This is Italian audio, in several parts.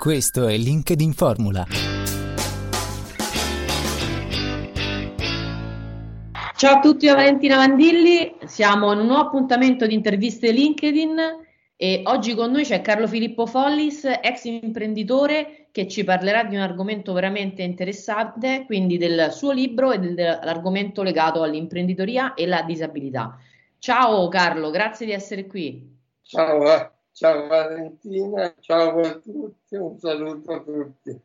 Questo è LinkedIn Formula. Ciao a tutti, da Valentina Vandilli. Siamo in un nuovo appuntamento di interviste LinkedIn e oggi con noi c'è Carlo Filippo Follis, ex imprenditore, che ci parlerà di un argomento veramente interessante, quindi del suo libro e dell'argomento legato all'imprenditoria e alla disabilità. Ciao Carlo, grazie di essere qui. Ciao. Ciao Valentina, ciao a tutti, un saluto a tutti.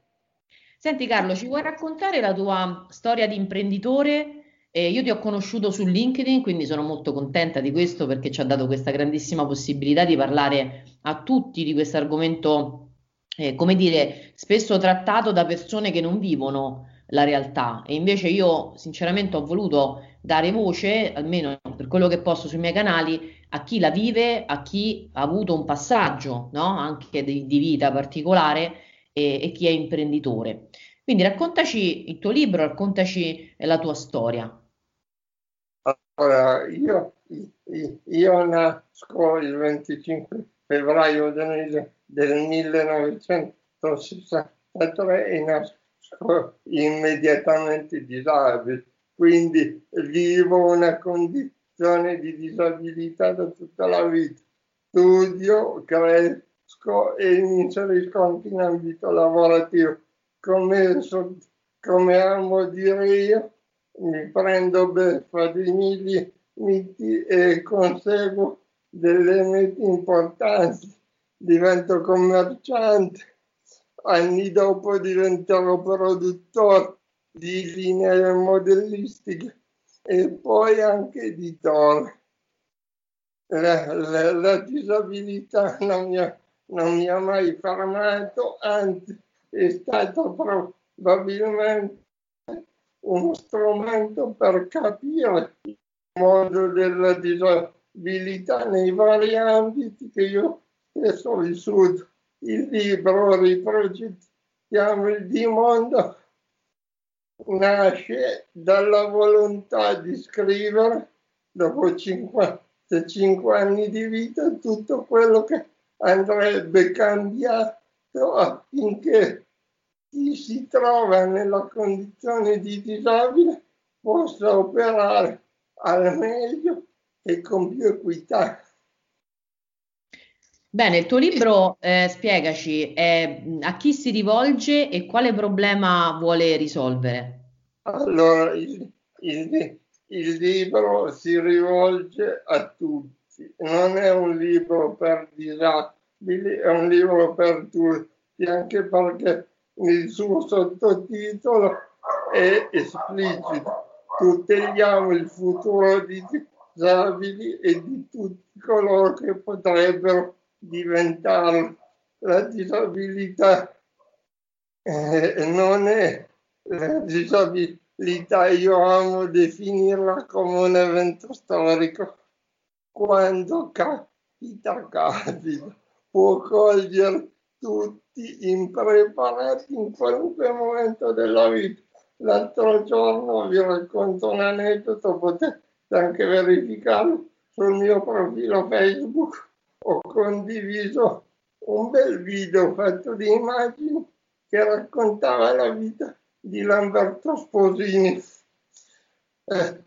Senti Carlo, ci vuoi raccontare la tua storia di imprenditore? Eh, io ti ho conosciuto su LinkedIn, quindi sono molto contenta di questo perché ci ha dato questa grandissima possibilità di parlare a tutti di questo argomento, eh, come dire, spesso trattato da persone che non vivono la realtà. E invece io sinceramente ho voluto dare voce, almeno per quello che posso sui miei canali, a chi la vive, a chi ha avuto un passaggio no? anche di, di, vita particolare e, e, chi è imprenditore. Quindi raccontaci il tuo libro, raccontaci la tua storia. Allora, io, io nasco il 25 febbraio del, del 1963 e nasco immediatamente disabile, quindi vivo una condizione di disabilità da tutta la vita. Studio, cresco e mi inserisco anche in ambito lavorativo. Come, come amo dire io, mi prendo beffa dei miei miti e conseguo delle mete importanti. Divento commerciante, anni dopo diventerò produttore di linee modellistiche e poi anche editore. La, la, la disabilità non mi, ha, non mi, ha, mai fermato, anzi è stato probabilmente uno strumento per capire il mondo della disabilità nei vari ambiti che io stesso ho vissuto. Il libro Riprogettiamo il di mondo nasce dalla volontà di scrivere dopo 55 anni di vita tutto quello che andrebbe cambiato affinché chi si trova nella condizione di disabile possa operare al meglio e con più equità. Bene, il tuo libro, eh, spiegaci, eh, a chi si rivolge e quale problema vuole risolvere? Allora, il, il, il libro si rivolge a tutti, non è un libro per disabili, è un libro per tutti, anche perché il suo sottotitolo è esplicito. Tuteliamo il futuro di disabili e di tutti coloro che potrebbero diventare la disabilità eh, non è la disabilità, io amo definirla come un evento storico. Quando capita, capita, può cogliere tutti impreparati in qualunque momento della vita. L'altro giorno vi racconto un aneddoto, potete anche verificarlo sul mio profilo Facebook ho condiviso un bel video fatto di immagini che raccontava la vita di Lamberto Sposini. Eh,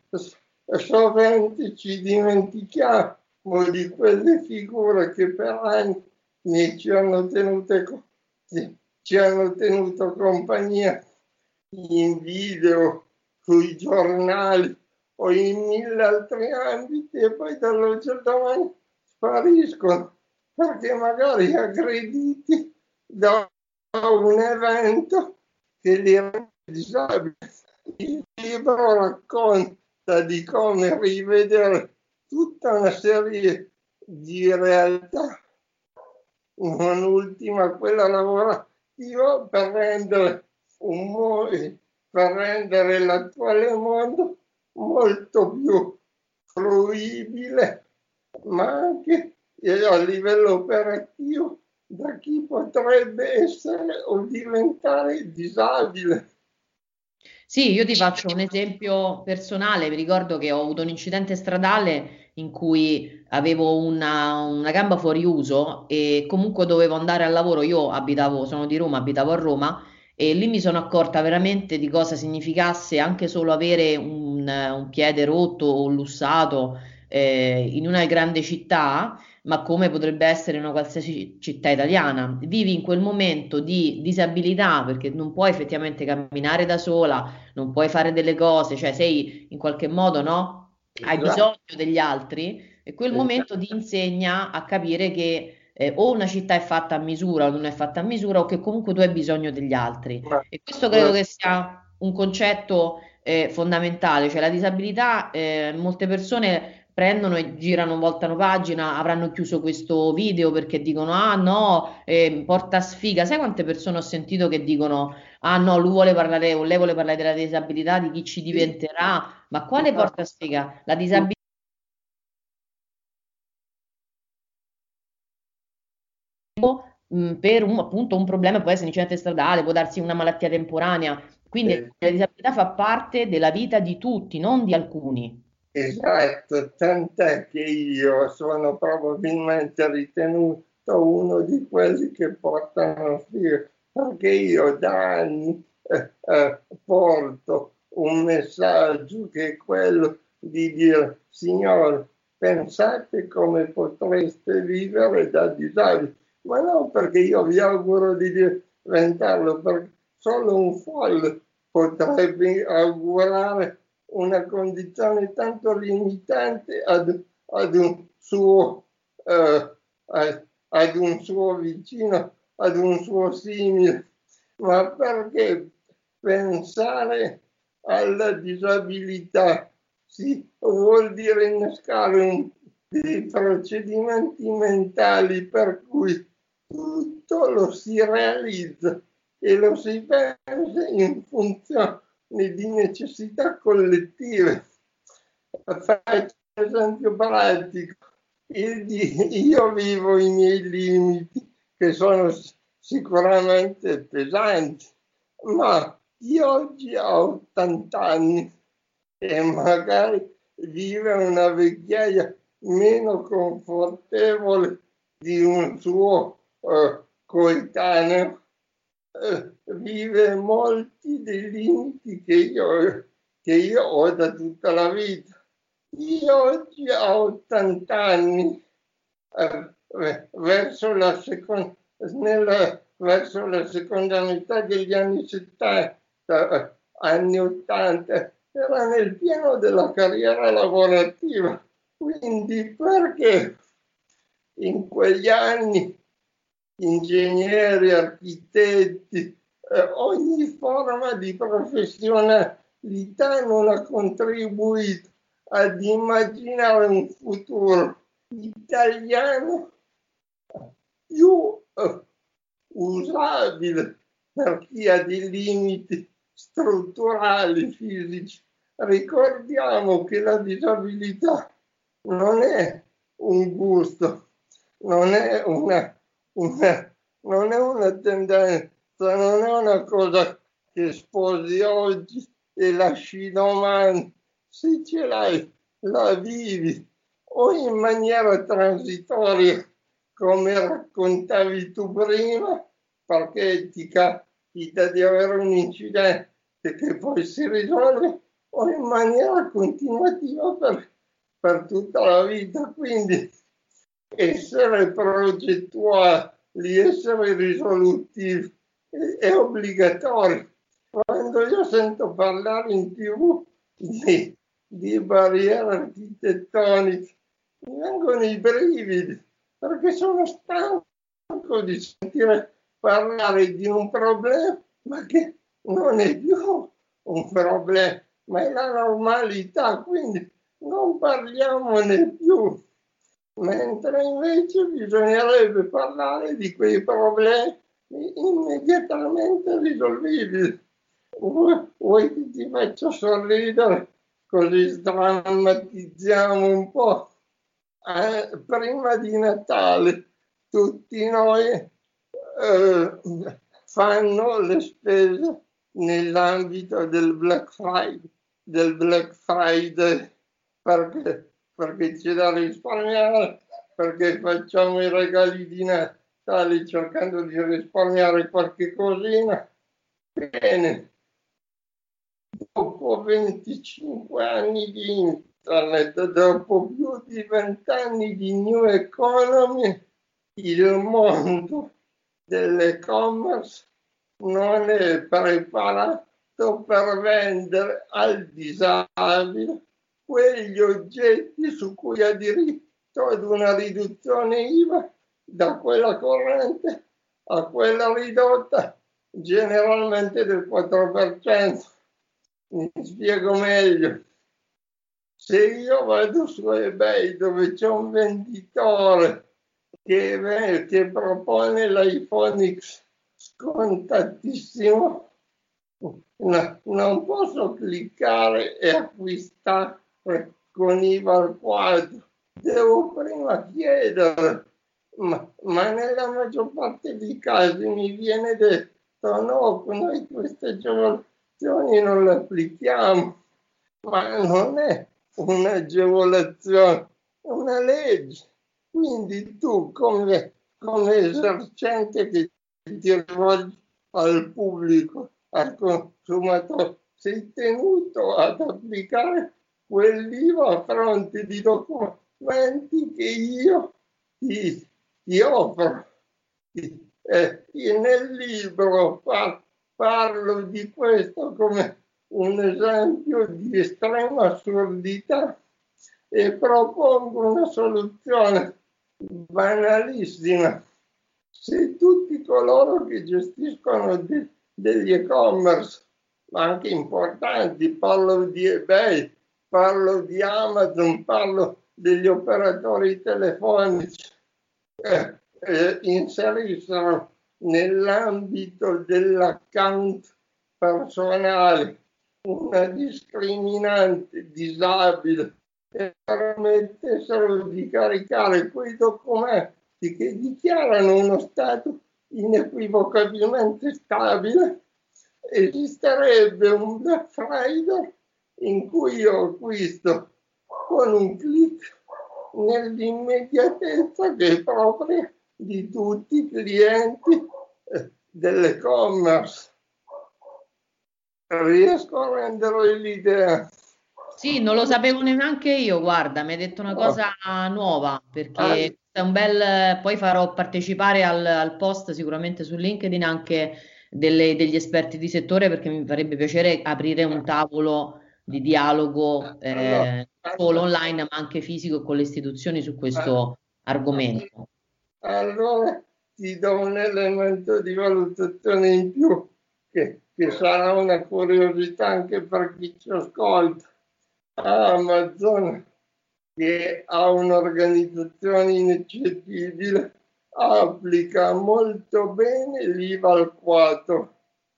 sovente ci dimentichiamo di quelle figure che per anni ci hanno, tenute, ci hanno tenuto compagnia in video, sui giornali o in mille altri ambiti e poi dall'oggi al domani spariscono perché magari aggrediti da un evento che li rende disabili. Il libro racconta di come rivedere tutta una serie di realtà, non ultima quella lavorativa, per rendere, un, per rendere l'attuale mondo molto più fruibile ma anche a livello operativo da chi potrebbe essere o diventare disabile. Sì, io ti faccio un esempio personale, vi ricordo che ho avuto un incidente stradale in cui avevo una, una gamba fuori uso e comunque dovevo andare al lavoro. Io abitavo, sono di Roma, abitavo a Roma e lì mi sono accorta veramente di cosa significasse anche solo avere un, un piede rotto o lussato eh, in una grande città, ma come potrebbe essere una qualsiasi città italiana. Vivi in quel momento di disabilità perché non puoi effettivamente camminare da sola, non puoi fare delle cose, cioè sei in qualche modo, no? Hai Esatto. bisogno degli altri e quel momento ti insegna a capire che eh, o una città è fatta a misura o non è fatta a misura o che comunque tu hai bisogno degli altri. Ma- E questo credo che sia un concetto eh, fondamentale, cioè la disabilità, eh, molte persone prendono e girano, voltano pagina, avranno chiuso questo video perché dicono ah no, eh, porta sfiga. Sai quante persone ho sentito che dicono ah no, lui vuole parlare o lei vuole parlare della disabilità, di chi ci diventerà, ma quale porta sfiga? La disabilità per un, appunto un problema, può essere un incidente stradale, può darsi una malattia temporanea, quindi Sì. la disabilità fa parte della vita di tutti, non di alcuni. Esatto, tant'è che io sono probabilmente ritenuto uno di quelli che portano sfiga, perché io da anni eh, eh, porto un messaggio che è quello di dire, signore, pensate come potreste vivere da disabili, ma non perché io vi auguro di diventarlo, perché solo un folle potrebbe augurare una condizione tanto limitante ad, ad un suo eh, ad, un suo vicino, ad un suo simile, ma perché pensare alla disabilità si vuol dire innescare un, dei procedimenti mentali per cui tutto lo si realizza e lo si pensa in funzione di necessità collettive. Faccio un esempio pratico. Io vivo i miei limiti, che sono sicuramente pesanti, ma chi oggi ha 80 anni e magari vive una vecchiaia meno confortevole di un suo eh, coetaneo, vive molti dei limiti che io, che io ho da tutta la vita. Io oggi ho 80 anni, eh, verso, la seconda, nella, verso la seconda metà degli anni 70, eh, anni 80, era nel pieno della carriera lavorativa. Quindi perché in quegli anni ingegneri, architetti, eh, ogni forma di professionalità non ha contribuito ad immaginare un futuro italiano più eh, usabile per chi ha dei limiti strutturali, fisici. Ricordiamo che la disabilità non è un gusto, non è una, non è una tendenza, non è una cosa che sposi oggi e lasci domani. Se ce l'hai, la vivi o in maniera transitoria, come raccontavi tu prima, perché ti capita di avere un incidente che poi si risolve, o in maniera continuativa per, per tutta la vita. Quindi essere progettuali, essere risolutivi è, obbligatorio. Quando io sento parlare in tv di, di barriere architettoniche, mi vengono i brividi perché sono stanco di sentire parlare di un problema ma che non è più un problema, ma è la normalità, quindi non parliamone più. Mentre invece bisognerebbe parlare di quei problemi immediatamente risolvibili. Vuoi che ti faccia sorridere? Così sdrammatizziamo un po'. Eh, prima di Natale tutti noi eh, fanno le spese nell'ambito del Black Friday, del Black Friday perché perché c'è da risparmiare, perché facciamo i regali di Natale cercando di risparmiare qualche cosina. Bene, dopo 25 anni di internet, dopo più di 20 anni di new economy, il mondo dell'e-commerce non è preparato per vendere al disabile quegli oggetti su cui ha diritto ad una riduzione IVA da quella corrente a quella ridotta generalmente del 4%. Mi spiego meglio. Se io vado su eBay dove c'è un venditore che, che propone l'iPhone X scontatissimo, no, non posso cliccare e acquistare con IVA al quadro. Devo prima chiedere, ma, ma nella maggior parte dei casi mi viene detto no, noi queste agevolazioni non le applichiamo, ma non è un'agevolazione, è una legge. Quindi tu come, come esercente che ti rivolgi al pubblico, al consumatore, sei tenuto ad applicare quell'IVA a fronte di documenti che io ti, ti offro. Eh, nel libro par- parlo di questo come un esempio di estrema assurdità e propongo una soluzione banalissima. Se tutti coloro che gestiscono de- degli e-commerce, ma anche importanti, parlo di eBay, parlo di Amazon, parlo degli operatori telefonici, eh, eh, inserissero nell'ambito dell'account personale una discriminante disabile e permettessero di caricare quei documenti che dichiarano uno stato inequivocabilmente stabile, esisterebbe un Black Friday in cui io acquisto con un clic nell'immediatezza che è propria di tutti i clienti eh, dell'e-commerce. Riesco a rendere l'idea. Sì, non lo sapevo neanche io, guarda, mi hai detto una cosa nuova, perché Ah. è un bel... Poi farò partecipare al, al post sicuramente su LinkedIn anche delle- degli esperti di settore, perché mi farebbe piacere aprire un tavolo di dialogo eh, Allora, solo online, ma anche fisico con le istituzioni su questo argomento. Allora ti do un elemento di valutazione in più che, che sarà una curiosità anche per chi ci ascolta. Amazon, che ha un'organizzazione ineccepibile, applica molto bene l'IVA al 4,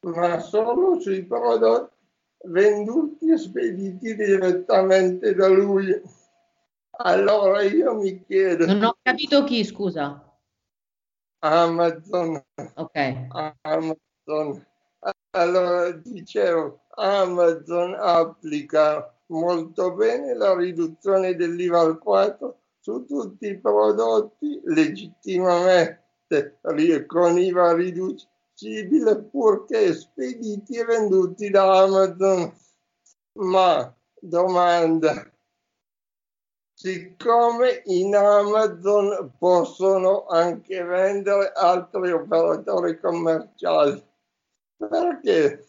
ma solo sui prodotti venduti e spediti direttamente da lui. Allora io mi chiedo, Non ho capito chi, scusa. Amazon, Ok. Amazon, allora dicevo, Amazon applica molto bene la riduzione dell'IVA al 4 su tutti i prodotti legittimamente con IVA riducibile purché spediti e venduti da Amazon. Ma domanda, siccome in Amazon possono anche vendere altri operatori commerciali, perché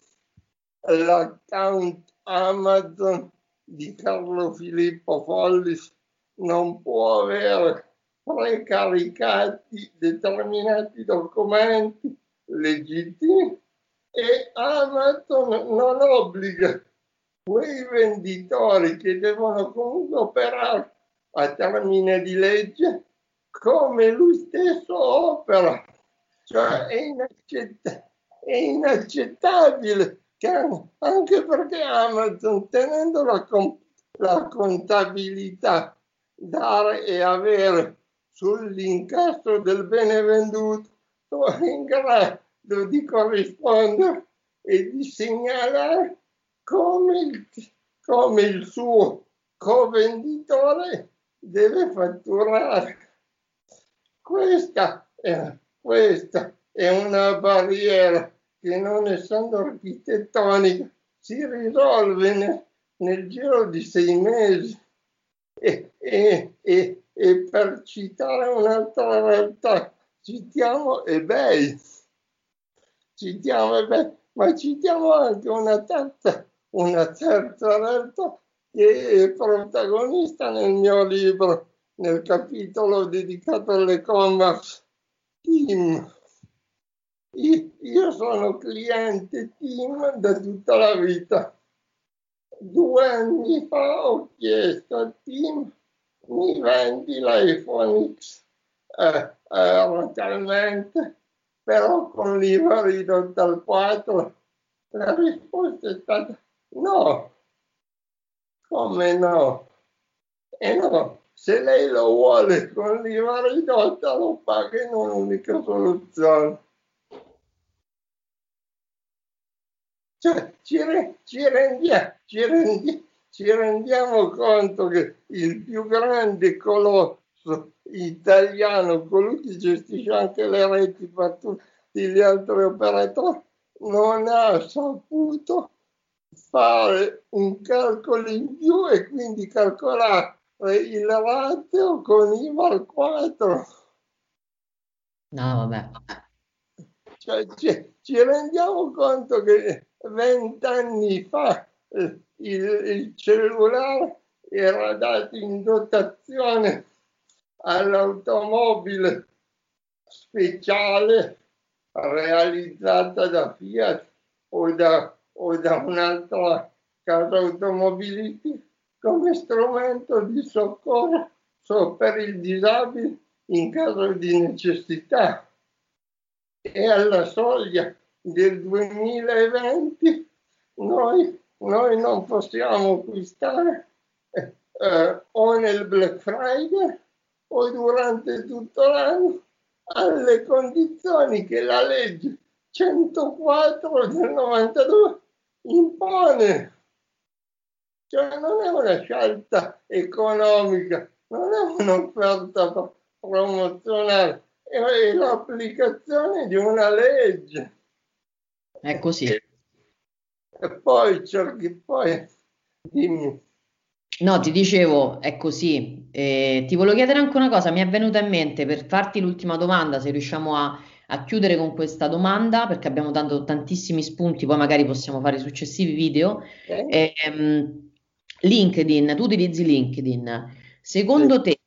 l'account Amazon di Carlo Filippo Follis non può avere precaricati determinati documenti legittimi e Amazon non obbliga quei venditori che devono comunque operare a termine di legge come lui stesso opera. Cioè è, inaccetta- è inaccettabile che anche perché Amazon tenendo la, com- la contabilità dare e avere sull'incasso del bene venduto è in grado di corrispondere e di segnalare come il, come il suo covenditore deve fatturare. Questa è, questa è una barriera che non essendo architettonica si risolve nel, nel giro di sei mesi. E, e, e, e per citare un'altra realtà, citiamo eBay, citiamo eBay, ma citiamo anche una terza, una terza realtà che è protagonista nel mio libro, nel capitolo dedicato all'e-commerce, Team. Io sono cliente Team da tutta la vita. Due anni fa ho chiesto a Team mi vendi l'iPhone X eh, eh, però con l'IVA ridotta al 4. La risposta è stata no. Come no? E no, se lei lo vuole con l'IVA ridotta lo paga in un'unica soluzione. Cioè, ci, ci, rendiamo, ci, rendiamo, ci rendiamo conto che il più grande colosso italiano, colui che gestisce anche le reti per tutti gli altri operatori, non ha saputo fare un calcolo in più e quindi calcolare il ratio con IVA al 4. No, vabbè. Cioè, ci, ci rendiamo conto che vent'anni fa eh, il, il, cellulare era dato in dotazione all'automobile speciale realizzata da Fiat o da, o da un'altra casa automobilistica come strumento di soccorso per il disabile in caso di necessità. E alla soglia del 2020 noi, noi non possiamo acquistare eh, o nel Black Friday o durante tutto l'anno alle condizioni che la legge 104 del 92 impone. Cioè non è una scelta economica, non è un'offerta promozionale, è l'applicazione di una legge. È così. E, poi cerchi, poi dimmi. No, ti dicevo, è così. Eh, ti volevo chiedere anche una cosa, mi è venuta in mente per farti l'ultima domanda, se riusciamo a, a chiudere con questa domanda, perché abbiamo dato tantissimi spunti, poi magari possiamo fare successivi video. Okay. Eh, ehm, LinkedIn, tu utilizzi LinkedIn. Secondo te,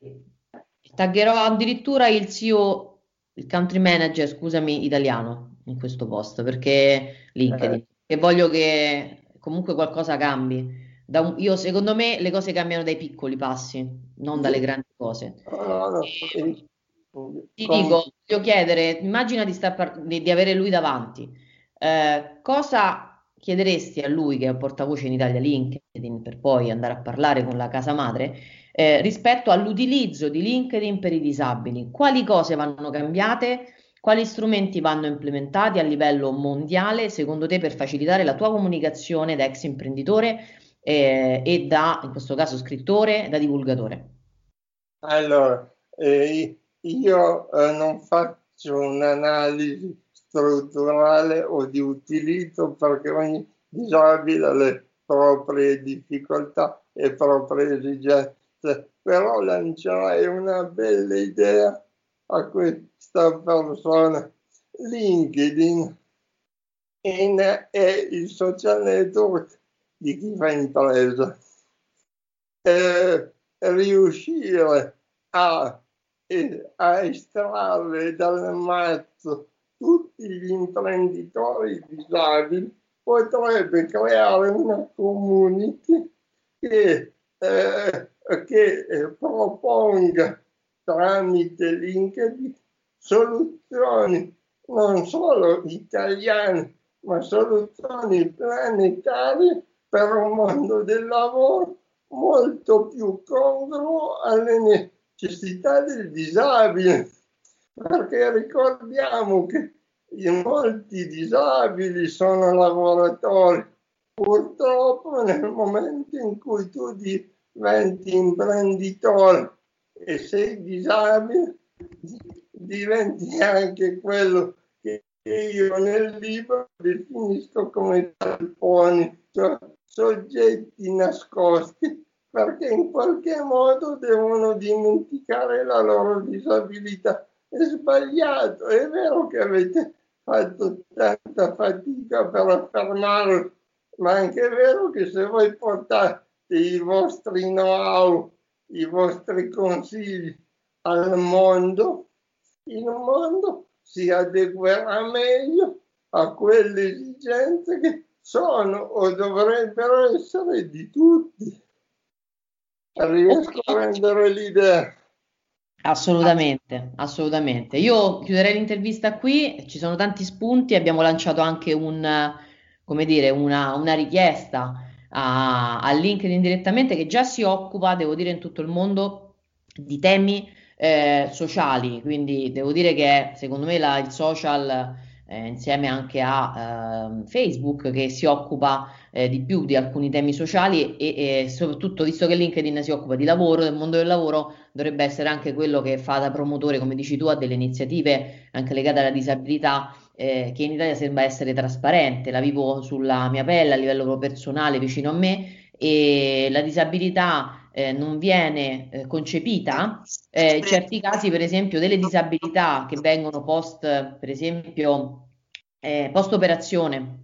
taggerò addirittura il CEO, il country manager, scusami, italiano in questo post perché LinkedIn, eh. e voglio che comunque qualcosa cambi. Un, io secondo me le cose cambiano dai piccoli passi, non dalle grandi cose. No, e, ti dico, voglio chiedere, immagina di, par- di, di avere lui davanti. Eh, cosa chiederesti a lui che è un portavoce in Italia LinkedIn per poi andare a parlare con la casa madre eh, rispetto all'utilizzo di LinkedIn per i disabili? Quali cose vanno cambiate? Quali strumenti vanno implementati a livello mondiale secondo te per facilitare la tua comunicazione da ex imprenditore eh, e da, in questo caso, scrittore, da divulgatore? Allora, eh, io eh, non faccio un'analisi strutturale o di utilizzo perché ogni disabile ha le proprie difficoltà e proprie esigenze, però lancerai una bella idea a questa persona. LinkedIn è il social network di chi fa impresa. Eh, riuscire a, a estrarre dal mazzo tutti gli imprenditori disabili potrebbe creare una community che, eh, che eh, proponga tramite LinkedIn soluzioni non solo italiane, ma soluzioni planetarie per un mondo del lavoro molto più congruo alle necessità del disabile. Perché ricordiamo che molti disabili sono lavoratori. Purtroppo nel momento in cui tu diventi imprenditore e sei disabile diventi anche quello che io nel libro definisco come talponi, cioè soggetti nascosti perché in qualche modo devono dimenticare la loro disabilità. È sbagliato, è vero che avete fatto tanta fatica per affermarlo, ma è anche vero che se voi portate i vostri know-how, i vostri consigli al mondo, il mondo si adeguerà meglio a quelle esigenze che sono o dovrebbero essere di tutti. Riesco a rendere l'idea. Assolutamente, assolutamente. Io chiuderei l'intervista qui, ci sono tanti spunti, abbiamo lanciato anche un, come dire, una, una richiesta a, a LinkedIn direttamente che già si occupa, devo dire, in tutto il mondo di temi eh, sociali, quindi devo dire che secondo me la, il social eh, insieme anche a eh, Facebook che si occupa eh, di più di alcuni temi sociali e, e, soprattutto visto che LinkedIn si occupa di lavoro, del mondo del lavoro, dovrebbe essere anche quello che fa da promotore, come dici tu, a delle iniziative anche legate alla disabilità eh, che in Italia sembra essere trasparente, la vivo sulla mia pelle a livello personale vicino a me e la disabilità eh, non viene eh, concepita, eh, in certi casi per esempio delle disabilità che vengono post, per esempio, eh, post operazione,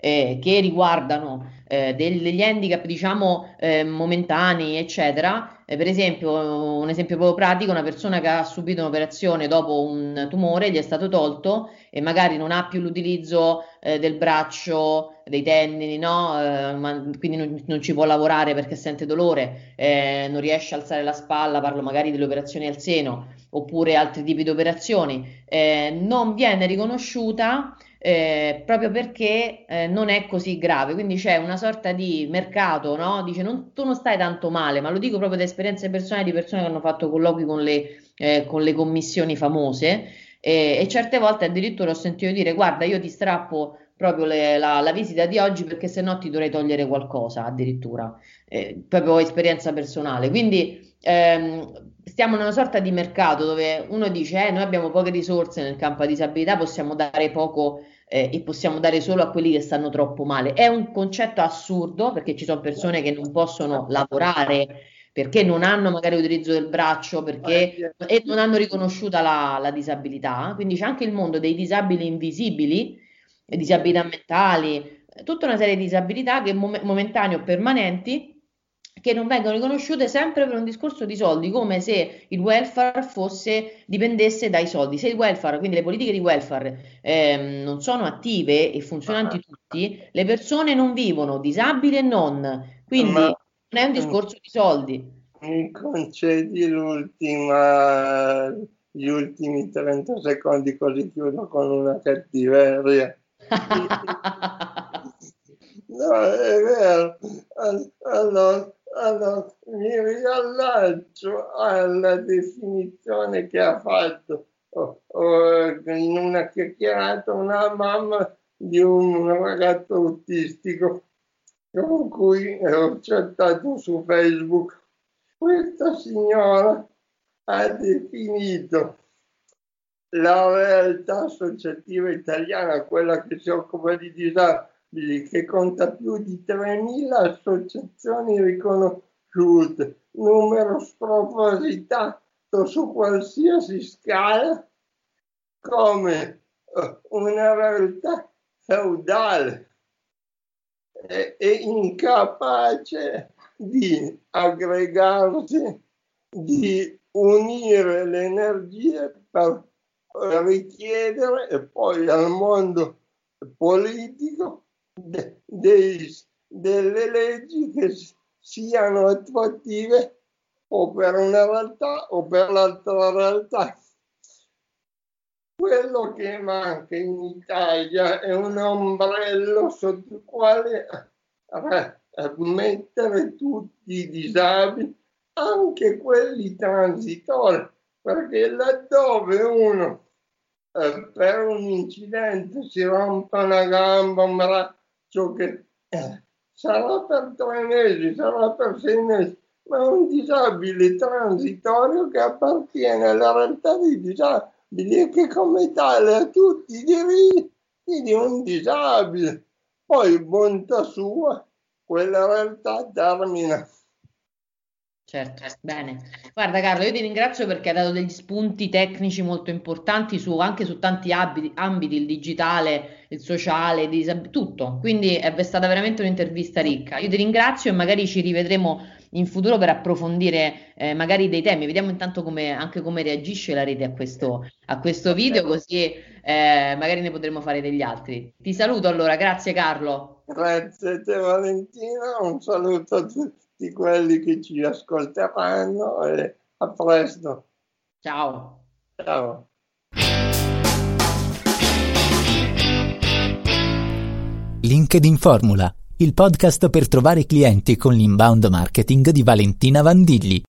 eh, che riguardano eh, degli handicap diciamo eh, momentanei eccetera. Eh, per esempio un esempio proprio pratico una persona che ha subito un'operazione dopo un tumore gli è stato tolto e magari non ha più l'utilizzo eh, del braccio dei tendini no? Eh, quindi non, non, ci può lavorare perché sente dolore eh, non riesce a alzare la spalla parlo magari delle operazioni al seno oppure altri tipi di operazioni. Non viene riconosciuta eh, proprio perché eh, non è così grave. Quindi c'è una sorta di mercato, no? Dice non, tu non stai tanto male, ma lo dico proprio da esperienze personali di persone che hanno fatto colloqui con le, eh, con le commissioni famose e certe volte addirittura ho sentito dire guarda io ti strappo proprio le, la, la, visita di oggi perché se no ti dovrei togliere qualcosa addirittura, eh, proprio esperienza personale. Quindi ehm, stiamo in una sorta di mercato dove uno dice eh, noi abbiamo poche risorse nel campo della disabilità, possiamo dare poco eh, e possiamo dare solo a quelli che stanno troppo male. È un concetto assurdo perché ci sono persone che non possono lavorare perché non hanno magari l'utilizzo del braccio perché, e non hanno riconosciuta la, la disabilità. Quindi c'è anche il mondo dei disabili invisibili, disabilità mentali, tutta una serie di disabilità che mom- momentanee o permanenti che non vengono riconosciute sempre per un discorso di soldi, come se il welfare fosse, dipendesse dai soldi. Se il welfare, quindi le politiche di welfare ehm, non sono attive e funzionanti ah. tutti, le persone non vivono, disabili e non. Quindi Ma, non è un discorso di soldi. Mi concedi l'ultima, gli ultimi 30 secondi così chiudo con una cattiveria. no, è vero. Allora, allora, mi riallaccio alla definizione che ha fatto oh, oh, in una chiacchierata una mamma di un ragazzo autistico con cui ho chattato su Facebook. Questa signora ha definito la realtà associativa italiana, quella che si occupa di disabili, che conta più di 3.000 associazioni riconosciute, numero spropositato su qualsiasi scala, come eh, una realtà feudale e, e incapace di aggregarsi, di unire le energie per richiedere e poi al mondo politico de, dei, delle leggi che siano attuative o per una realtà o per l'altra realtà. Quello che manca in Italia è un ombrello sotto il quale mettere tutti i disabili, anche quelli transitori, perché laddove uno eh, per un incidente si rompe una gamba, un braccio, ciò che eh, sarà per tre mesi, sarà per sei mesi, ma un disabile transitorio che appartiene alla realtà dei disabili e che come tale ha tutti i diritti di un disabile. Poi, bontà sua, quella realtà termina. Certo, bene. Guarda Carlo, io ti ringrazio perché hai dato degli spunti tecnici molto importanti su, anche su tanti ambiti, ambiti, il digitale, il sociale, disab- tutto. Quindi è stata veramente un'intervista ricca. Io ti ringrazio e magari ci rivedremo in futuro per approfondire eh, magari dei temi. Vediamo intanto come, anche come reagisce la rete a questo, a questo video, così eh, magari ne potremo fare degli altri. Ti saluto allora, grazie Carlo. Grazie a te Valentina, un saluto a tutti quelli che ci ascolteranno e a presto. Ciao. Ciao. LinkedIn Formula, il podcast per trovare clienti con l'inbound marketing di Valentina Vandilli.